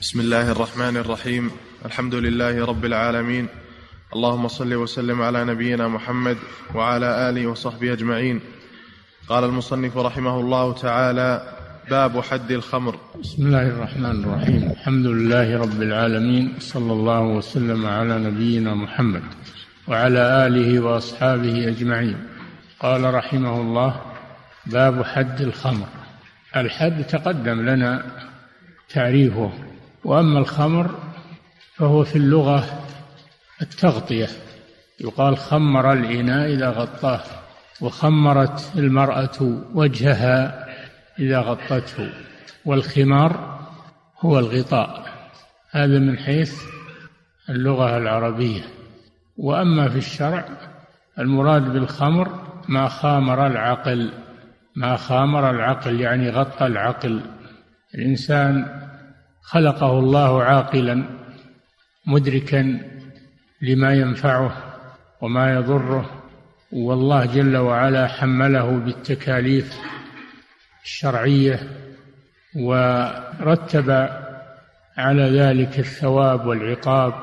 بسم الله الرحمن الرحيم. الحمد لله رب العالمين. اللهم صل وسلم على نبينا محمد وعلى آله وصحبه أجمعين. قال المصنف رحمه الله تعالى باب حد الخمر. بسم الله الرحمن الرحيم. الحمد لله رب العالمين. صلى الله وسلم على نبينا محمد وعلى آله وأصحابه أجمعين. قال رحمه الله باب حد الخمر. الحد تقدم لنا تعريفه. وأما الخمر فهو في اللغة التغطية. يقال خمر الإناء إذا غطاه وخمرت المرأة وجهها إذا غطته. والخمار هو الغطاء هذا من حيث اللغة العربية. وأما في الشرع المراد بالخمر ما خامر العقل ما خامر العقل يعني غطى العقل. الإنسان خلقه الله عاقلا مدركا لما ينفعه وما يضره والله جل وعلا حمله بالتكاليف الشرعية ورتب على ذلك الثواب والعقاب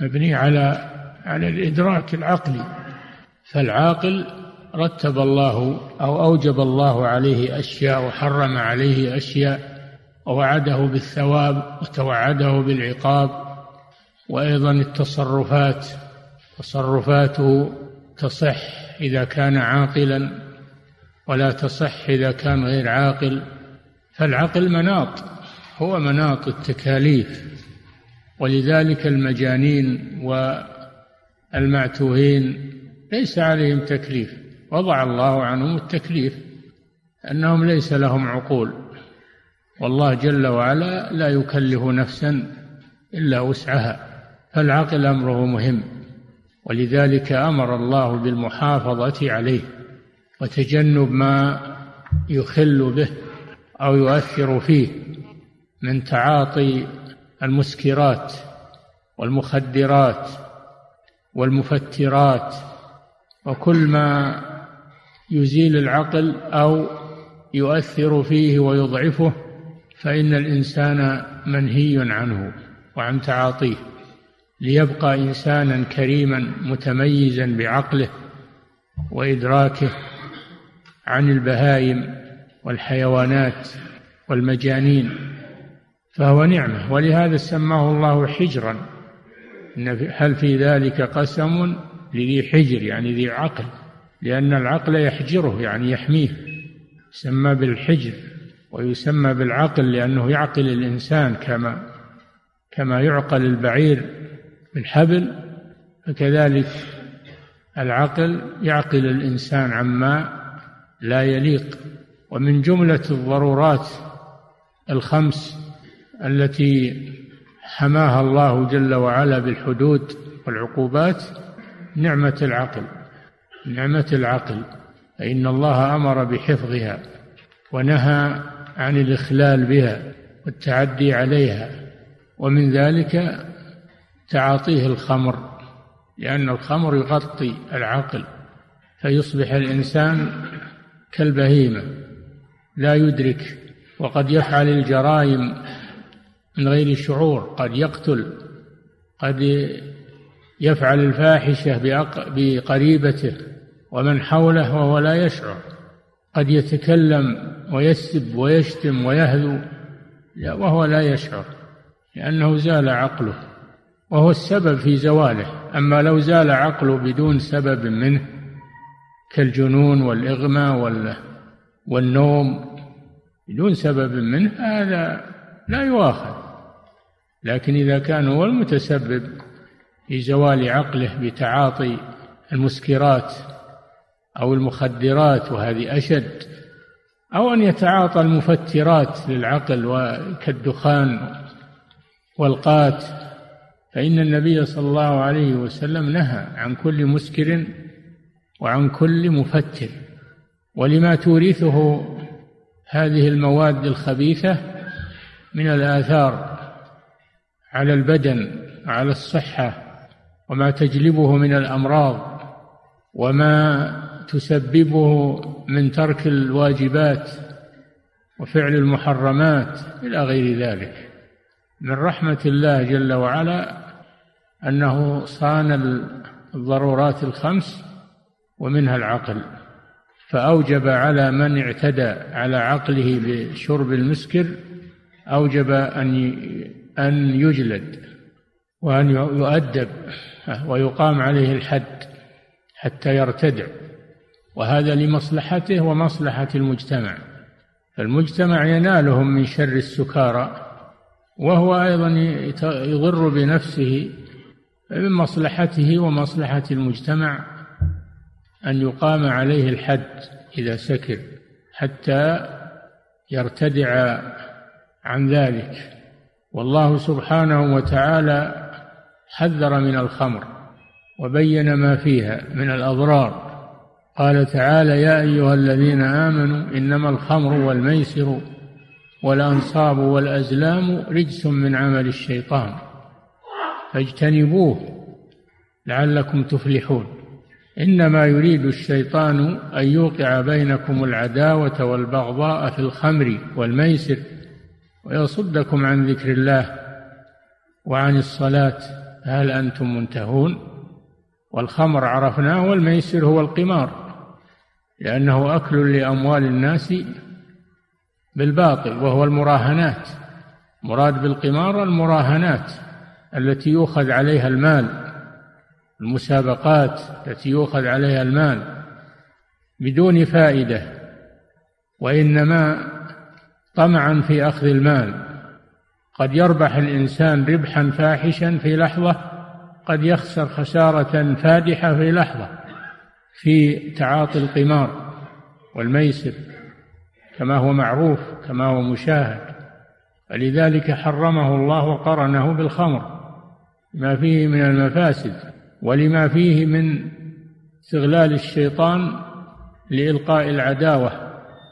مبني على على الإدراك العقلي. فالعاقل رتب الله أو أوجب الله عليه أشياء وحرم عليه أشياء ووعده بالثواب وتوعده بالعقاب وأيضا التصرفات تصرفاته تصح إذا كان عاقلا ولا تصح إذا كان غير عاقل. فالعقل مناط هو مناط التكاليف. ولذلك المجانين والمعتوهين ليس عليهم تكليف وضع الله عنهم التكليف أنهم ليس لهم عقول. والله جل وعلا لا يكلف نفسا إلا وسعها فالعقل أمره مهم ولذلك أمر الله بالمحافظة عليه وتجنب ما يخل به أو يؤثر فيه من تعاطي المسكرات والمخدرات والمفترات وكل ما يزيل العقل أو يؤثر فيه ويضعفه فإن الإنسان منهي عنه وعن تعاطيه ليبقى إنسانا كريما متميزا بعقله وإدراكه عن البهائم والحيوانات والمجانين فهو نعمة. ولهذا سماه الله حجرا. إن هل في ذلك قسم لذي حجر يعني ذي عقل؟ لأن العقل يحجره يعني يحميه. سمى بالحجر. ويسمى بالعقل لأنه يعقل الإنسان كما كما يعقل البعير بالحبل فكذلك العقل يعقل الإنسان عما لا يليق. ومن جملة الضرورات الخمس التي حماها الله جل وعلا بالحدود والعقوبات نعمة العقل. نعمة العقل فإن الله أمر بحفظها ونهى عن الإخلال بها والتعدي عليها ومن ذلك تعاطيه الخمر لأن الخمر يغطي العقل فيصبح الإنسان كالبهيمة لا يدرك وقد يفعل الجرائم من غير شعور قد يقتل قد يفعل الفاحشة بقريبته ومن حوله وهو لا يشعر. قد يتكلم ويسب ويشتم ويهذو وهو لا يشعر لأنه زال عقله وهو السبب في زواله. أما لو زال عقله بدون سبب منه كالجنون والإغماء والنوم بدون سبب منه هذا لا يؤاخذ. لكن إذا كان هو المتسبب في زوال عقله بتعاطي المسكرات أو المخدرات وهذه أشد أو أن يتعاطى المفترات للعقل كالدخان والقات فإن النبي صلى الله عليه وسلم نهى عن كل مسكر وعن كل مفتر. ولما تورثه هذه المواد الخبيثة من الآثار على البدن وعلى الصحة وما تجلبه من الأمراض وما تسببه من ترك الواجبات وفعل المحرمات إلى غير ذلك. من رحمة الله جل وعلا أنه صان الضرورات الخمس ومنها العقل فأوجب على من اعتدى على عقله بشرب المسكر أوجب أن أن يجلد وأن يؤدب ويقام عليه الحد حتى يرتدع. وهذا لمصلحته ومصلحة المجتمع. فالمجتمع ينالهم من شر السكارى وهو أيضا يضر بنفسه من مصلحته ومصلحة المجتمع أن يقام عليه الحد إذا سكر حتى يرتدع عن ذلك. والله سبحانه وتعالى حذر من الخمر وبين ما فيها من الأضرار. قال تعالى يا أيها الذين آمنوا إنما الخمر والميسر والأنصاب والأزلام رجس من عمل الشيطان. فاجتنبوه لعلكم تفلحون. إنما يريد الشيطان أن يوقع بينكم العداوة والبغضاء في الخمر والميسر ويصدكم عن ذكر الله وعن الصلاة. هل أنتم منتهون؟ والخمر عرفناه والميسر هو القمار. لأنه أكل لأموال الناس بالباطل وهو المراهنات. مراد بالقمار المراهنات التي يؤخذ عليها المال. المسابقات التي يؤخذ عليها المال. بدون فائدة وإنما طمعا في أخذ المال. قد يربح الإنسان ربحا فاحشا في لحظة قد يخسر خسارة فادحة في لحظة. في تعاطي القمار والميسر كما هو معروف كما هو مشاهد. فلذلك حرمه الله وقرنه بالخمر ما فيه من المفاسد ولما فيه من استغلال الشيطان لإلقاء العداوة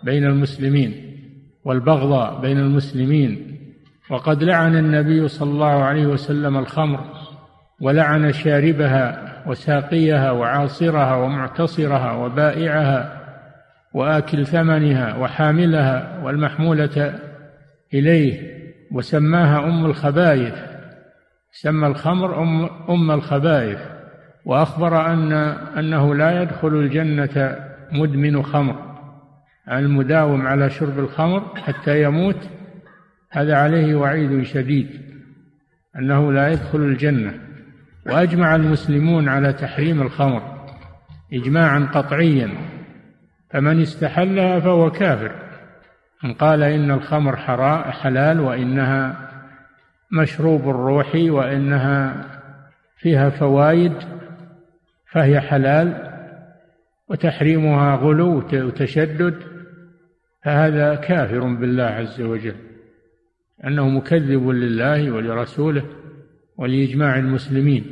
بين المسلمين والبغضاء بين المسلمين. وقد لعن النبي صلى الله عليه وسلم الخمر ولعن شاربها وساقيها وعاصرها ومعتصرها وبائعها وآكل ثمنها وحاملها والمحمولة إليه وسماها أم الخبائث سمى الخمر أم أم الخبائث وأخبر أن أنه لا يدخل الجنة مدمن خمر المداوم على شرب الخمر حتى يموت هذا عليه وعيد شديد أنه لا يدخل الجنة. وأجمع المسلمون على تحريم الخمر اجماعا قطعيا فمن استحلها فهو كافر. من قال إن الخمر حلال وإنها مشروب الروح وإنها فيها فوائد فهي حلال وتحريمها غلو وتشدد فهذا كافر بالله عز وجل أنه مكذب لله ولرسوله. ولإجماع المسلمين.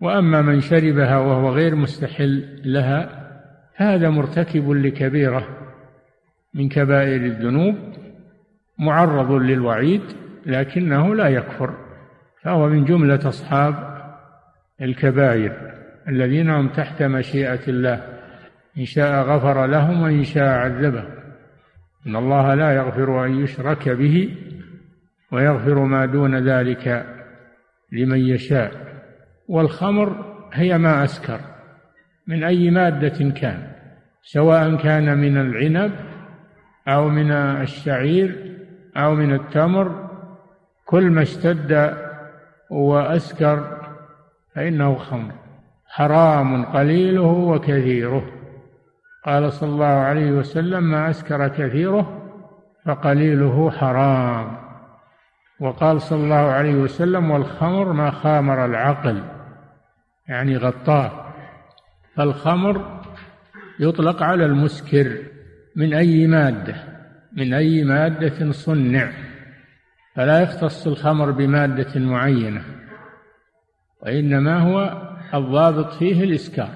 وأما من شربها وهو غير مستحل لها هذا مرتكب لكبيرة من كبائر الذنوب معرض للوعيد لكنه لا يكفر. فهو من جملة أصحاب الكبائر الذين هم تحت مشيئة الله. إن شاء غفر لهم وإن شاء عذبهم إن الله لا يغفر أن يشرك به ويغفر ما دون ذلك. لمن يشاء. والخمر هي ما أسكر من أي مادة كان سواء كان من العنب أو من الشعير أو من التمر كل ما اشتد وأسكر فإنه خمر. حرام قليله وكثيره. قال صلى الله عليه وسلم ما أسكر كثيره فقليله حرام. وقال صلى الله عليه وسلم والخمر ما خامر العقل يعني غطاه. فالخمر يطلق على المسكر من أي مادة؟ من أي مادة صنع. فلا يختص الخمر بمادة معينة وإنما هو الضابط فيه الإسكار.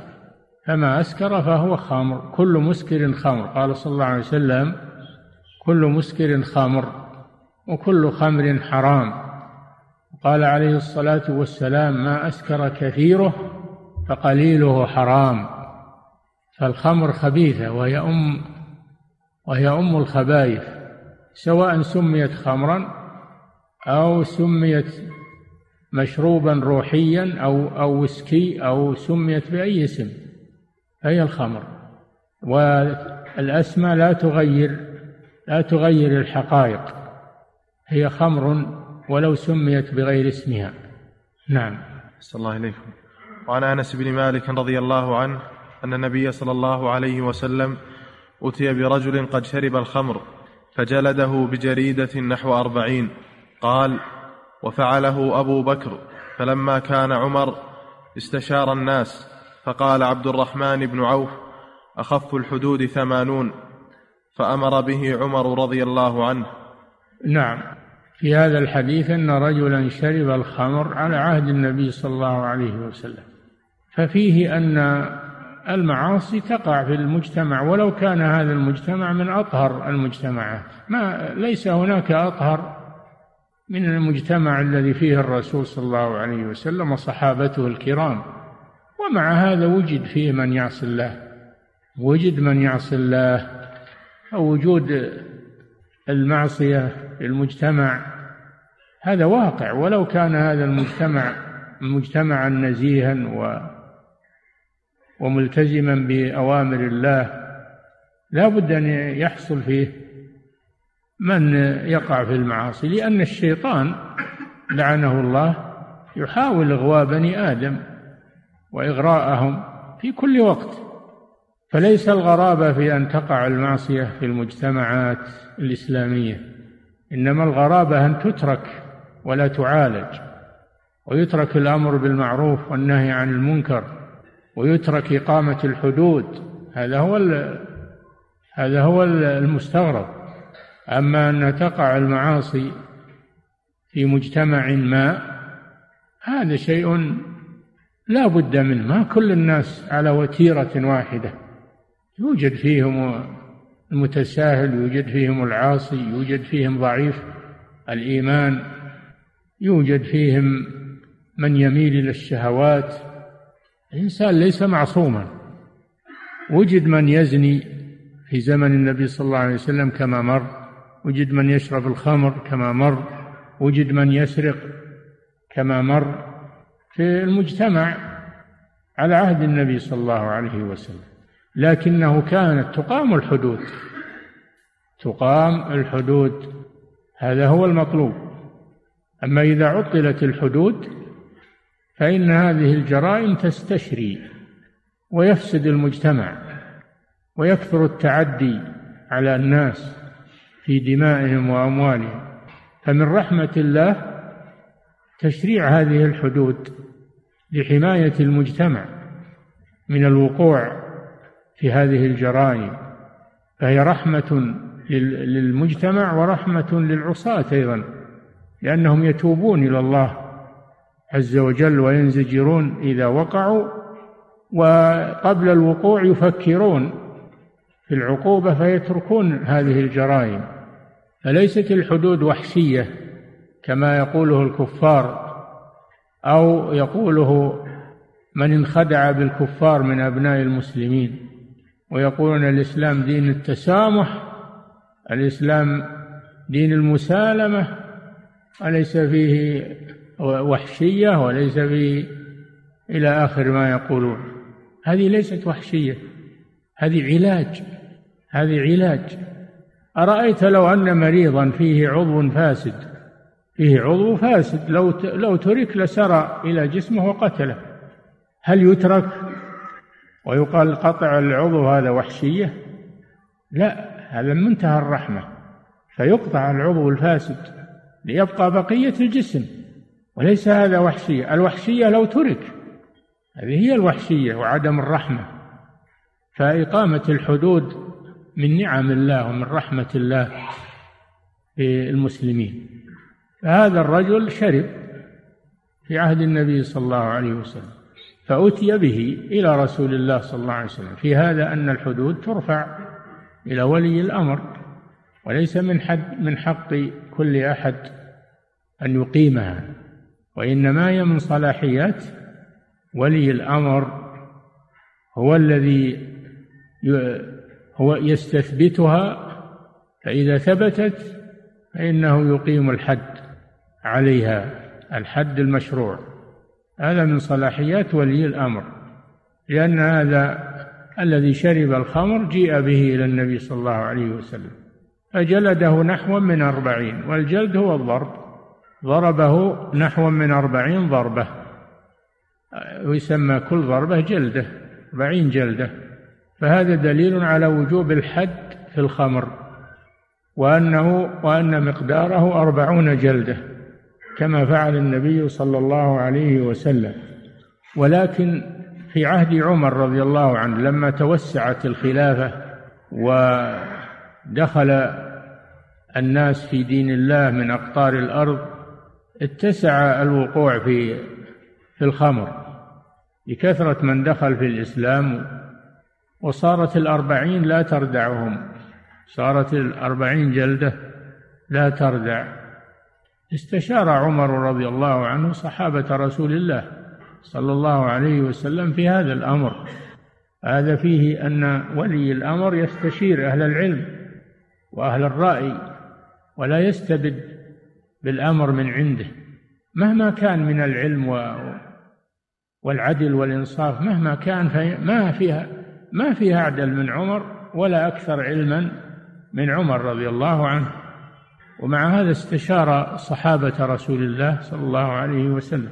فما أسكر فهو خمر كل مسكر خمر. قال صلى الله عليه وسلم كل مسكر خمر. وكل خمر حرام. قال عليه الصلاة والسلام ما أسكر كثيره فقليله حرام. فالخمر خبيثة وهي أم وهي أم الخبائث سواء سميت خمرا أو سميت مشروبا روحيا أو أو ويسكي أو سميت بأي اسم فهي الخمر. والأسماء لا تغير لا تغير الحقائق. هي خمر ولو سميت بغير اسمها. نعم. صلى الله إليكم وعن أنس بن مالك رضي الله عنه أن النبي صلى الله عليه وسلم أتي برجل قد شرب الخمر فجلده بجريدة نحو أربعين. قال وفعله أبو بكر فلما كان عمر استشار الناس فقال عبد الرحمن بن عوف أخف الحدود ثمانون فأمر به عمر رضي الله عنه. نعم. في هذا الحديث أن رجلا شرب الخمر على عهد النبي صلى الله عليه وسلم. ففيه أن المعاصي تقع في المجتمع ولو كان هذا المجتمع من أطهر المجتمعات ما ليس هناك أطهر من المجتمع الذي فيه الرسول صلى الله عليه وسلم وصحابته الكرام. ومع هذا وجد فيه من يعصي الله وجد من يعصي الله. وجود المعصية في المجتمع. هذا واقع. ولو كان هذا المجتمع مجتمعا نزيها و وملتزما بأوامر الله لا بد أن يحصل فيه من يقع في المعاصي. لأن الشيطان لعنه الله يحاول إغواء بني آدم وإغراءهم في كل وقت. فليس الغرابة في أن تقع المعصية في المجتمعات الإسلامية إنما الغرابة أن تترك ولا تعالج ويترك الأمر بالمعروف والنهي عن المنكر ويترك إقامة الحدود هذا هو هذا هو المستغرب. أما أن تقع المعاصي في مجتمع ما هذا شيء لا بد منه ما كل الناس على وتيرة واحدة. يوجد فيهم المتساهل يوجد فيهم العاصي يوجد فيهم ضعيف الإيمان يوجد فيهم من يميل إلى الشهوات. الإنسان ليس معصوما. وجد من يزني في زمن النبي صلى الله عليه وسلم كما مر. وجد من يشرب الخمر كما مر. وجد من يسرق كما مر. في المجتمع على عهد النبي صلى الله عليه وسلم. لكنه كانت تقام الحدود. تقام الحدود. هذا هو المطلوب. أما إذا عطلت الحدود فإن هذه الجرائم تستشري ويفسد المجتمع ويكثر التعدي على الناس في دمائهم وأموالهم. فمن رحمة الله تشريع هذه الحدود لحماية المجتمع من الوقوع في هذه الجرائم فهي رحمة للمجتمع ورحمة للعصاة أيضا لأنهم يتوبون إلى الله عز وجل وينزجرون إذا وقعوا وقبل الوقوع يفكرون في العقوبة فيتركون هذه الجرائم. فليست الحدود وحشية كما يقوله الكفار أو يقوله من انخدع بالكفار من أبناء المسلمين. ويقولون الإسلام دين التسامح الإسلام دين المسالمة وليس فيه وحشية وليس فيه إلى آخر ما يقولون. هذه ليست وحشية هذه علاج هذه علاج. أرأيت لو أن مريضا فيه عضو فاسد فيه عضو فاسد لو لو ترك لسرى إلى جسمه وقتله هل يترك؟ ويقال قطع العضو هذا وحشية؟ لا هذا منتهى الرحمة. فيقطع العضو الفاسد ليبقى بقية الجسم. وليس هذا وحشية. الوحشية لو ترك هذه هي الوحشية وعدم الرحمة. فإقامة الحدود من نعم الله ومن رحمة الله بالمسلمين فهذا الرجل شرب في عهد النبي صلى الله عليه وسلم. فأتي به إلى رسول الله صلى الله عليه وسلم. في هذا أن الحدود ترفع إلى ولي الأمر وليس من حد من حق كل أحد أن يقيمها وإنما هي من صلاحيات ولي الأمر هو الذي هو يستثبتها فإذا ثبتت فإنه يقيم الحد عليها الحد المشروع. هذا من صلاحيات ولي الأمر لأن هذا الذي شرب الخمر جيء به إلى النبي صلى الله عليه وسلم فجلده نحو من أربعين والجلد هو الضرب ضربه نحو من أربعين ضربة ويسمى كل ضربة جلدة أربعين جلدة فهذا دليل على وجوب الحد في الخمر وأنه وأن مقداره أربعون جلدة. كما فعل النبي صلى الله عليه وسلم. ولكن في عهد عمر رضي الله عنه لما توسعت الخلافة ودخل الناس في دين الله من أقطار الأرض اتسع الوقوع في في الخمر. لكثرة من دخل في الإسلام وصارت الأربعين لا تردعهم. صارت الأربعين جلدة لا تردع. استشار عمر رضي الله عنه صحابة رسول الله صلى الله عليه وسلم في هذا الأمر. هذا فيه أن ولي الأمر يستشير أهل العلم وأهل الرأي ولا يستبد بالأمر من عنده. مهما كان من العلم والعدل والإنصاف مهما كان ما فيها ما فيها أعدل من عمر ولا أكثر علما من عمر رضي الله عنه. ومع هذا استشار صحابة رسول الله صلى الله عليه وسلم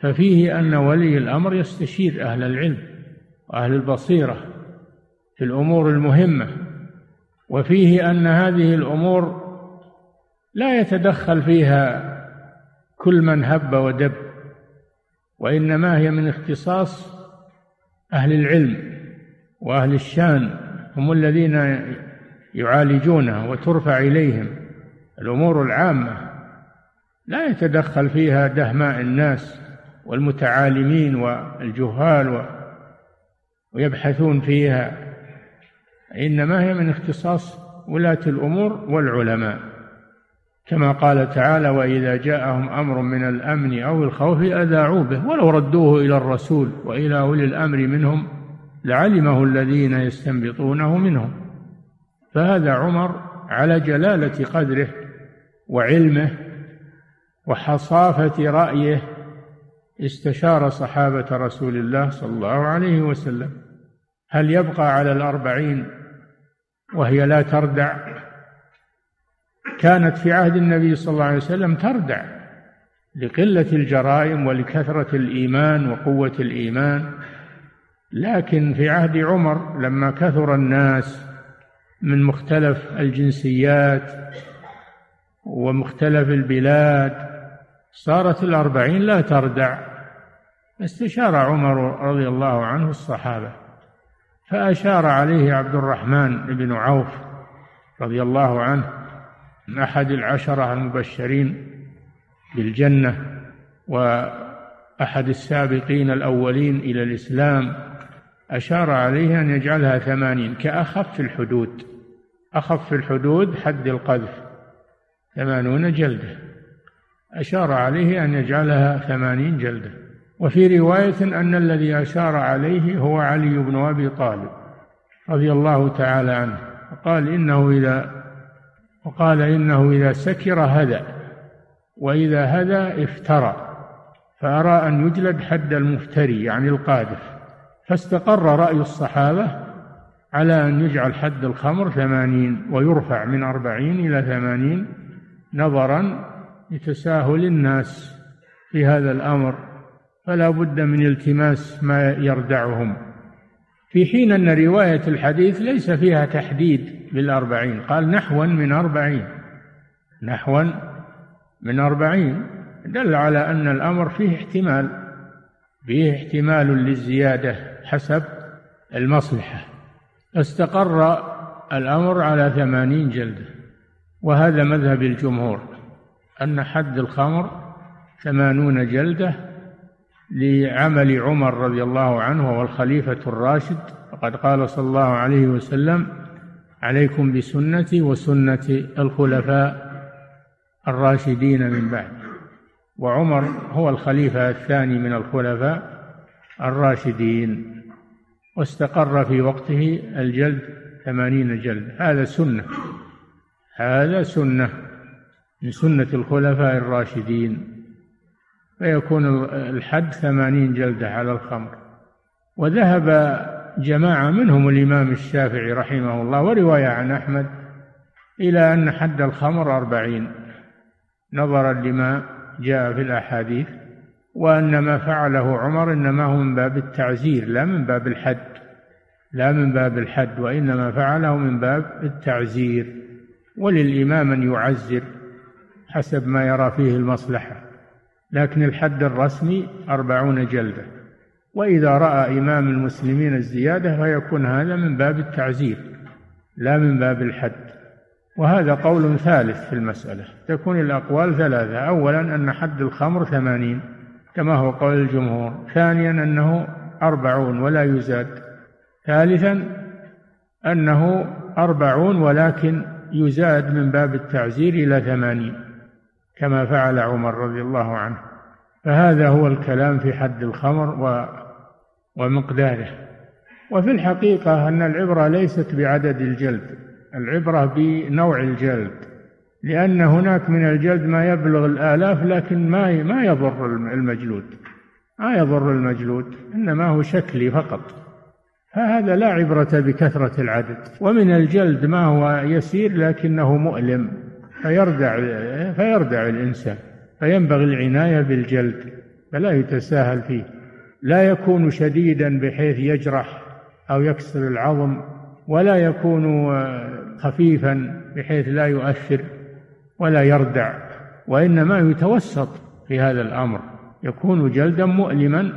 ففيه أن ولي الأمر يستشير أهل العلم وأهل البصيرة في الأمور المهمة وفيه أن هذه الأمور لا يتدخل فيها كل من هب ودب وإنما هي من اختصاص أهل العلم وأهل الشان هم الذين يعالجونها وترفع إليهم. الأمور العامة لا يتدخل فيها دهماء الناس والمتعالمين والجهال ويبحثون فيها إنما هي من اختصاص ولاة الأمور والعلماء. كما قال تعالى وإذا جاءهم أمر من الأمن أو الخوف أذاعوا به. ولو ردوه إلى الرسول وإلى أولي الأمر منهم لعلمه الذين يستنبطونه منهم. فهذا عمر على جلالة قدره وعلمه وحصافة رأيه استشار صحابة رسول الله صلى الله عليه وسلم. هل يبقى على الأربعين وهي لا تردع؟ كانت في عهد النبي صلى الله عليه وسلم تردع لقلة الجرائم ولكثرة الإيمان وقوة الإيمان لكن في عهد عمر لما كثر الناس من مختلف الجنسيات ومختلف البلاد صارت الأربعين لا تردع. استشار عمر رضي الله عنه الصحابة فأشار عليه عبد الرحمن بن عوف رضي الله عنه أحد العشرة المبشرين بالجنة وأحد السابقين الأولين إلى الإسلام أشار عليه أن يجعلها ثمانين كأخف الحدود أخف الحدود حد القذف. ثمانون جلدة. أشار عليه أن يجعلها ثمانين جلدة. وفي رواية أن الذي أشار عليه هو علي بن أبي طالب رضي الله تعالى عنه. وقال إنه إذا وقال إنه إذا سكر هدى وإذا هدى افترى. فأرى أن يجلد حد المفتري يعني القاذف فاستقر رأي الصحابة على أن يجعل حد الخمر ثمانين ويرفع من أربعين إلى ثمانين نظرا لتساهل الناس في هذا الأمر فلا بد من التماس ما يردعهم. في حين أن رواية الحديث ليس فيها تحديد بالأربعين قال نحوا من أربعين. نحوا من أربعين. دل على أن الأمر فيه احتمال فيه احتمال للزيادة حسب المصلحة. استقر الأمر على ثمانين جلدة. وهذا مذهب الجمهور أن حد الخمر ثمانون جلدة لعمل عمر رضي الله عنه وهو الخليفة الراشد. فقد قال صلى الله عليه وسلم عليكم بسنتي وسنة الخلفاء الراشدين من بعد. وعمر هو الخليفة الثاني من الخلفاء الراشدين. واستقر في وقته الجلد ثمانين جلد هذا سنة. هذا سنة من سنة الخلفاء الراشدين فيكون الحد ثمانين جلدة على الخمر. وذهب جماعة منهم الإمام الشافعي رحمه الله ورواية عن أحمد إلى أن حد الخمر أربعين. نظرا لما جاء في الأحاديث وأن ما فعله عمر إنما هو من باب التعزير لا من باب الحد لا من باب الحد وإنما فعله من باب التعزير. وللإمام أن يعزر حسب ما يرى فيه المصلحة لكن الحد الرسمي أربعون جلدة. وإذا رأى إمام المسلمين الزيادة فيكون هذا من باب التعزير لا من باب الحد. وهذا قول ثالث في المسألة تكون الأقوال ثلاثة. أولا أن حد الخمر ثمانين كما هو قول الجمهور. ثانيا أنه أربعون ولا يزاد. ثالثا أنه أربعون ولكن يزاد من باب التعزير إلى ثمانين كما فعل عمر رضي الله عنه. فهذا هو الكلام في حد الخمر و ومقداره. وفي الحقيقة أن العبرة ليست بعدد الجلد العبرة بنوع الجلد. لأن هناك من الجلد ما يبلغ الآلاف لكن ما ما يضر المجلود. ما يضر المجلود إنما هو شكلي فقط. فهذا لا عبرة بكثرة العدد. ومن الجلد ما هو يسير لكنه مؤلم فيردع فيردع الإنسان فينبغي العناية بالجلد فلا يتساهل فيه. لا يكون شديدا بحيث يجرح أو يكسر العظم ولا يكون خفيفا بحيث لا يؤثر ولا يردع وإنما يتوسط في هذا الأمر. يكون جلدا مؤلما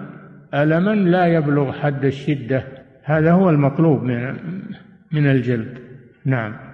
ألما لا يبلغ حد الشدة. هذا هو المطلوب من من الجلد. نعم.